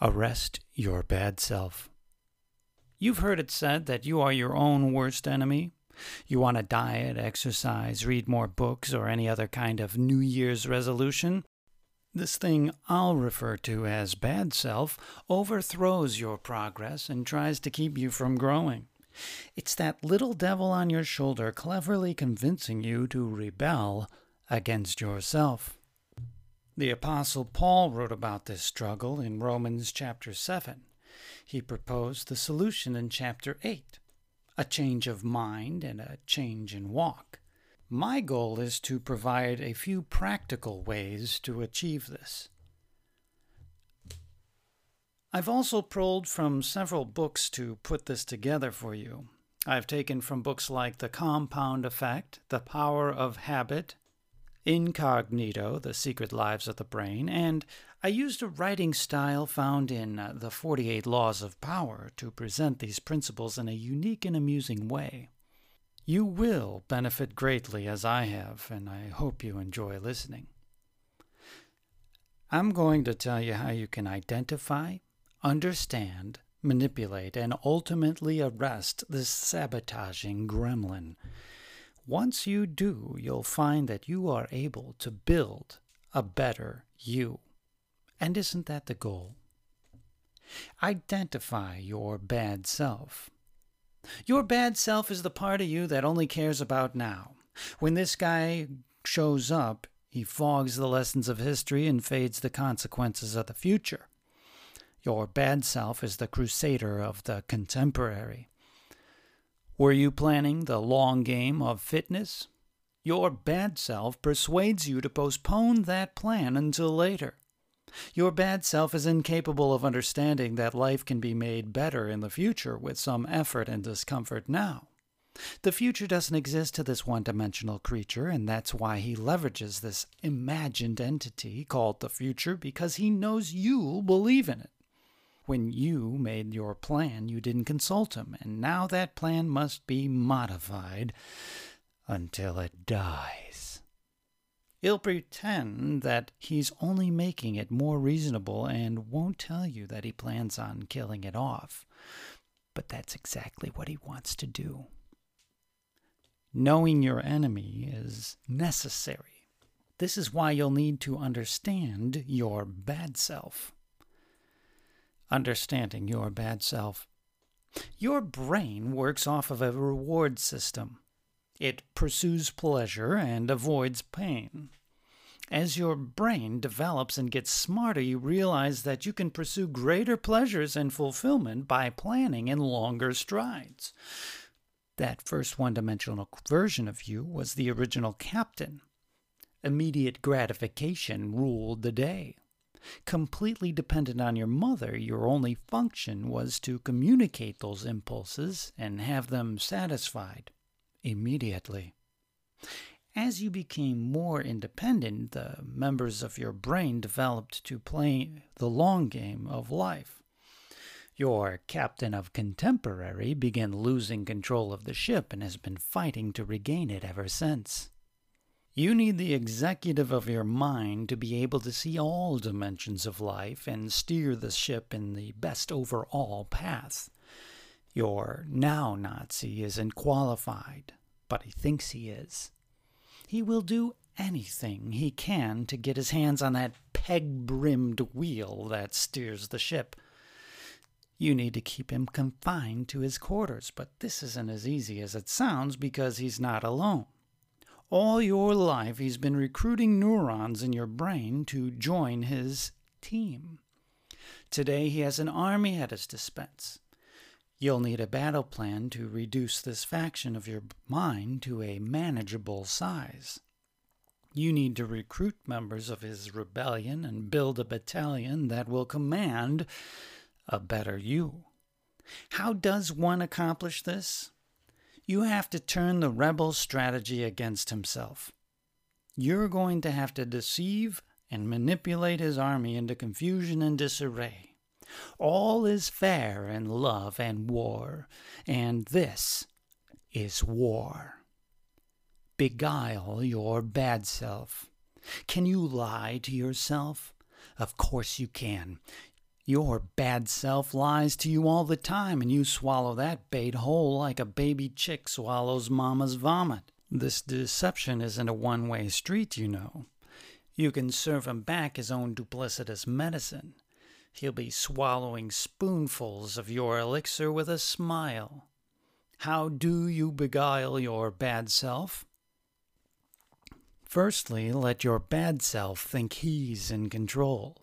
Arrest your bad self. You've heard it said that you are your own worst enemy. You want to diet, exercise, read more books, or any other kind of New Year's resolution? This thing I'll refer to as bad self overthrows your progress and tries to keep you from growing. It's that little devil on your shoulder cleverly convincing you to rebel against yourself. The Apostle Paul wrote about this struggle in Romans chapter 7. He proposed the solution in chapter 8 a change of mind and a change in walk. My goal is to provide a few practical ways to achieve this. I've also pulled from several books to put this together for you. I've taken from books like The Compound Effect, The Power of Habit, Incognito, The Secret Lives of the Brain, and I used a writing style found in uh, The 48 Laws of Power to present these principles in a unique and amusing way. You will benefit greatly as I have, and I hope you enjoy listening. I'm going to tell you how you can identify, understand, manipulate, and ultimately arrest this sabotaging gremlin. Once you do, you'll find that you are able to build a better you. And isn't that the goal? Identify your bad self. Your bad self is the part of you that only cares about now. When this guy shows up, he fogs the lessons of history and fades the consequences of the future. Your bad self is the crusader of the contemporary. Were you planning the long game of fitness? Your bad self persuades you to postpone that plan until later. Your bad self is incapable of understanding that life can be made better in the future with some effort and discomfort now. The future doesn't exist to this one dimensional creature, and that's why he leverages this imagined entity called the future because he knows you'll believe in it. When you made your plan, you didn't consult him, and now that plan must be modified until it dies. He'll pretend that he's only making it more reasonable and won't tell you that he plans on killing it off. But that's exactly what he wants to do. Knowing your enemy is necessary. This is why you'll need to understand your bad self understanding your bad self. Your brain works off of a reward system. It pursues pleasure and avoids pain. As your brain develops and gets smarter, you realize that you can pursue greater pleasures and fulfillment by planning in longer strides. That first one dimensional version of you was the original captain. Immediate gratification ruled the day completely dependent on your mother, your only function was to communicate those impulses and have them satisfied immediately. As you became more independent, the members of your brain developed to play the long game of life. Your captain of contemporary began losing control of the ship and has been fighting to regain it ever since. You need the executive of your mind to be able to see all dimensions of life and steer the ship in the best overall path. Your now Nazi isn't qualified, but he thinks he is. He will do anything he can to get his hands on that peg brimmed wheel that steers the ship. You need to keep him confined to his quarters, but this isn't as easy as it sounds because he's not alone. All your life, he's been recruiting neurons in your brain to join his team. Today, he has an army at his dispense. You'll need a battle plan to reduce this faction of your mind to a manageable size. You need to recruit members of his rebellion and build a battalion that will command a better you. How does one accomplish this? You have to turn the rebel's strategy against himself. You're going to have to deceive and manipulate his army into confusion and disarray. All is fair in love and war, and this is war. Beguile your bad self. Can you lie to yourself? Of course you can. Your bad self lies to you all the time, and you swallow that bait whole like a baby chick swallows mama's vomit. This deception isn't a one way street, you know. You can serve him back his own duplicitous medicine. He'll be swallowing spoonfuls of your elixir with a smile. How do you beguile your bad self? Firstly, let your bad self think he's in control.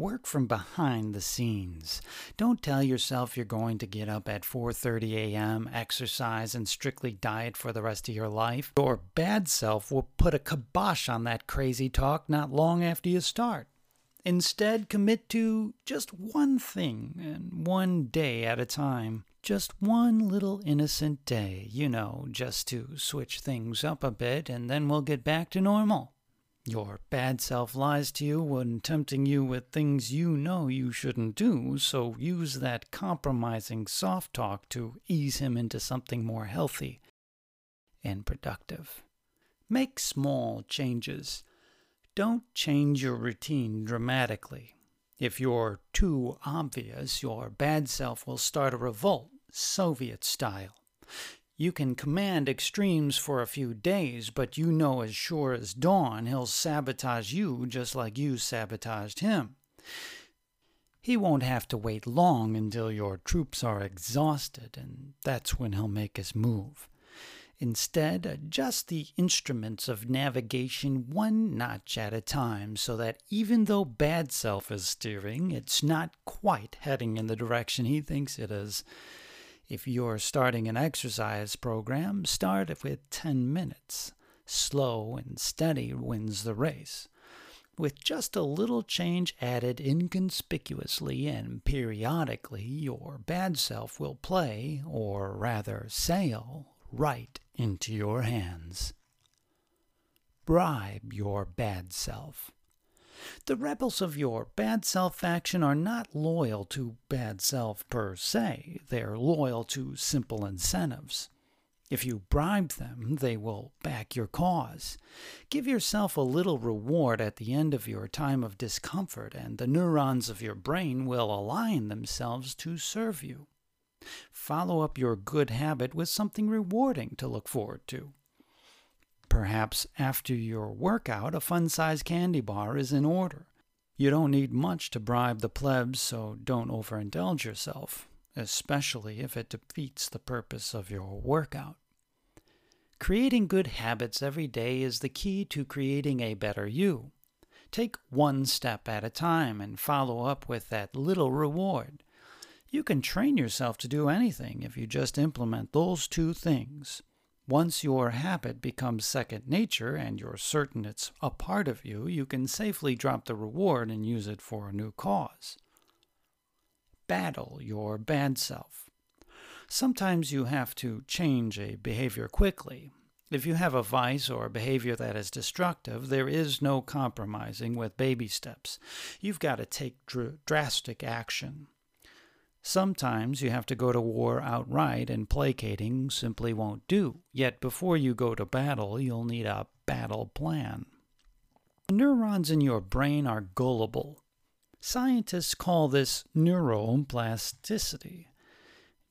Work from behind the scenes. Don't tell yourself you're going to get up at 4:30 a.m., exercise and strictly diet for the rest of your life. Your bad self will put a kibosh on that crazy talk not long after you start. Instead, commit to just one thing and one day at a time. Just one little innocent day, you know, just to switch things up a bit, and then we'll get back to normal. Your bad self lies to you when tempting you with things you know you shouldn't do, so use that compromising soft talk to ease him into something more healthy and productive. Make small changes. Don't change your routine dramatically. If you're too obvious, your bad self will start a revolt, Soviet style. You can command extremes for a few days, but you know as sure as dawn he'll sabotage you just like you sabotaged him. He won't have to wait long until your troops are exhausted, and that's when he'll make his move. Instead, adjust the instruments of navigation one notch at a time so that even though bad self is steering, it's not quite heading in the direction he thinks it is. If you're starting an exercise program, start with 10 minutes. Slow and steady wins the race. With just a little change added inconspicuously and periodically, your bad self will play, or rather sail, right into your hands. Bribe your bad self. The rebels of your bad self faction are not loyal to bad self per se, they're loyal to simple incentives. If you bribe them, they will back your cause. Give yourself a little reward at the end of your time of discomfort, and the neurons of your brain will align themselves to serve you. Follow up your good habit with something rewarding to look forward to. Perhaps after your workout, a fun sized candy bar is in order. You don't need much to bribe the plebs, so don't overindulge yourself, especially if it defeats the purpose of your workout. Creating good habits every day is the key to creating a better you. Take one step at a time and follow up with that little reward. You can train yourself to do anything if you just implement those two things. Once your habit becomes second nature and you're certain it's a part of you, you can safely drop the reward and use it for a new cause. Battle your bad self. Sometimes you have to change a behavior quickly. If you have a vice or a behavior that is destructive, there is no compromising with baby steps. You've got to take dr- drastic action. Sometimes you have to go to war outright, and placating simply won't do. Yet before you go to battle, you'll need a battle plan. The neurons in your brain are gullible. Scientists call this neuroplasticity.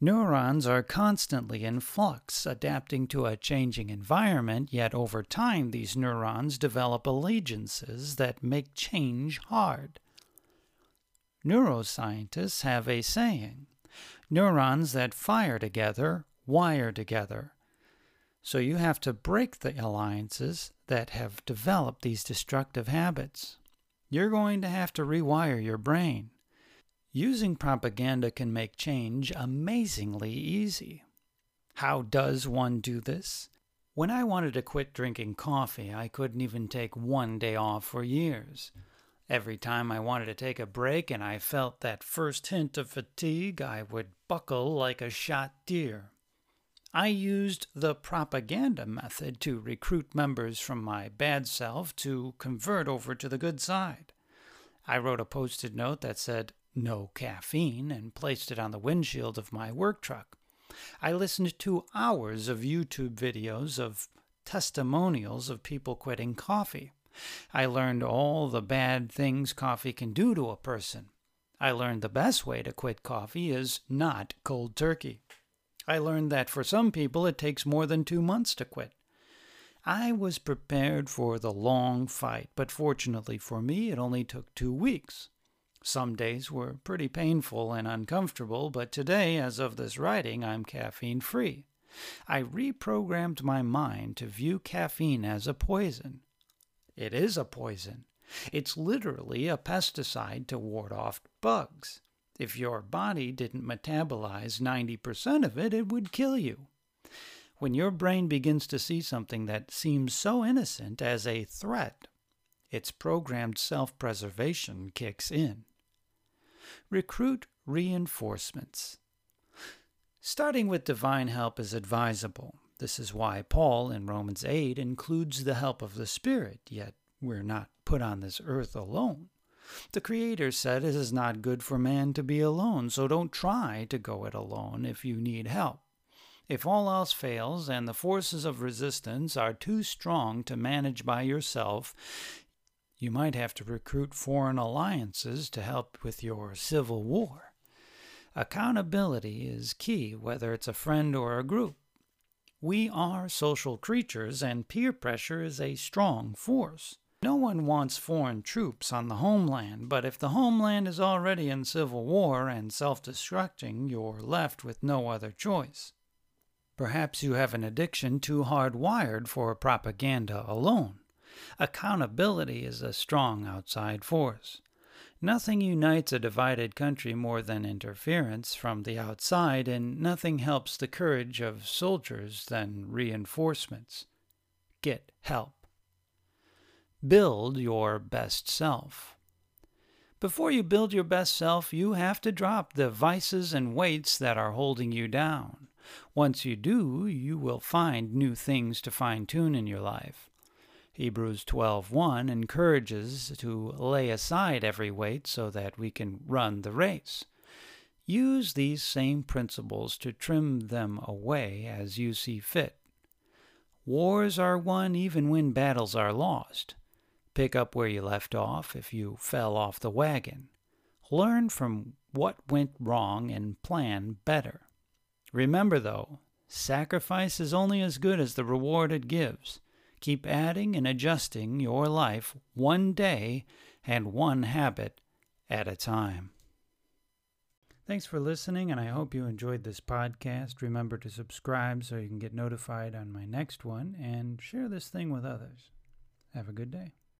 Neurons are constantly in flux, adapting to a changing environment, yet over time these neurons develop allegiances that make change hard. Neuroscientists have a saying neurons that fire together wire together. So you have to break the alliances that have developed these destructive habits. You're going to have to rewire your brain. Using propaganda can make change amazingly easy. How does one do this? When I wanted to quit drinking coffee, I couldn't even take one day off for years. Every time I wanted to take a break and I felt that first hint of fatigue, I would buckle like a shot deer. I used the propaganda method to recruit members from my bad self to convert over to the good side. I wrote a posted note that said, no caffeine, and placed it on the windshield of my work truck. I listened to hours of YouTube videos of testimonials of people quitting coffee. I learned all the bad things coffee can do to a person. I learned the best way to quit coffee is not cold turkey. I learned that for some people it takes more than two months to quit. I was prepared for the long fight, but fortunately for me, it only took two weeks. Some days were pretty painful and uncomfortable, but today, as of this writing, I'm caffeine free. I reprogrammed my mind to view caffeine as a poison. It is a poison. It's literally a pesticide to ward off bugs. If your body didn't metabolize 90% of it, it would kill you. When your brain begins to see something that seems so innocent as a threat, its programmed self preservation kicks in. Recruit reinforcements. Starting with divine help is advisable. This is why Paul in Romans 8 includes the help of the Spirit, yet we're not put on this earth alone. The Creator said it is not good for man to be alone, so don't try to go it alone if you need help. If all else fails and the forces of resistance are too strong to manage by yourself, you might have to recruit foreign alliances to help with your civil war. Accountability is key, whether it's a friend or a group. We are social creatures, and peer pressure is a strong force. No one wants foreign troops on the homeland, but if the homeland is already in civil war and self destructing, you're left with no other choice. Perhaps you have an addiction too hardwired for propaganda alone. Accountability is a strong outside force. Nothing unites a divided country more than interference from the outside, and nothing helps the courage of soldiers than reinforcements. Get help. Build your best self. Before you build your best self, you have to drop the vices and weights that are holding you down. Once you do, you will find new things to fine tune in your life. Hebrews 12:1 encourages to lay aside every weight so that we can run the race. Use these same principles to trim them away as you see fit. Wars are won even when battles are lost. Pick up where you left off if you fell off the wagon. Learn from what went wrong and plan better. Remember, though, sacrifice is only as good as the reward it gives. Keep adding and adjusting your life one day and one habit at a time. Thanks for listening, and I hope you enjoyed this podcast. Remember to subscribe so you can get notified on my next one and share this thing with others. Have a good day.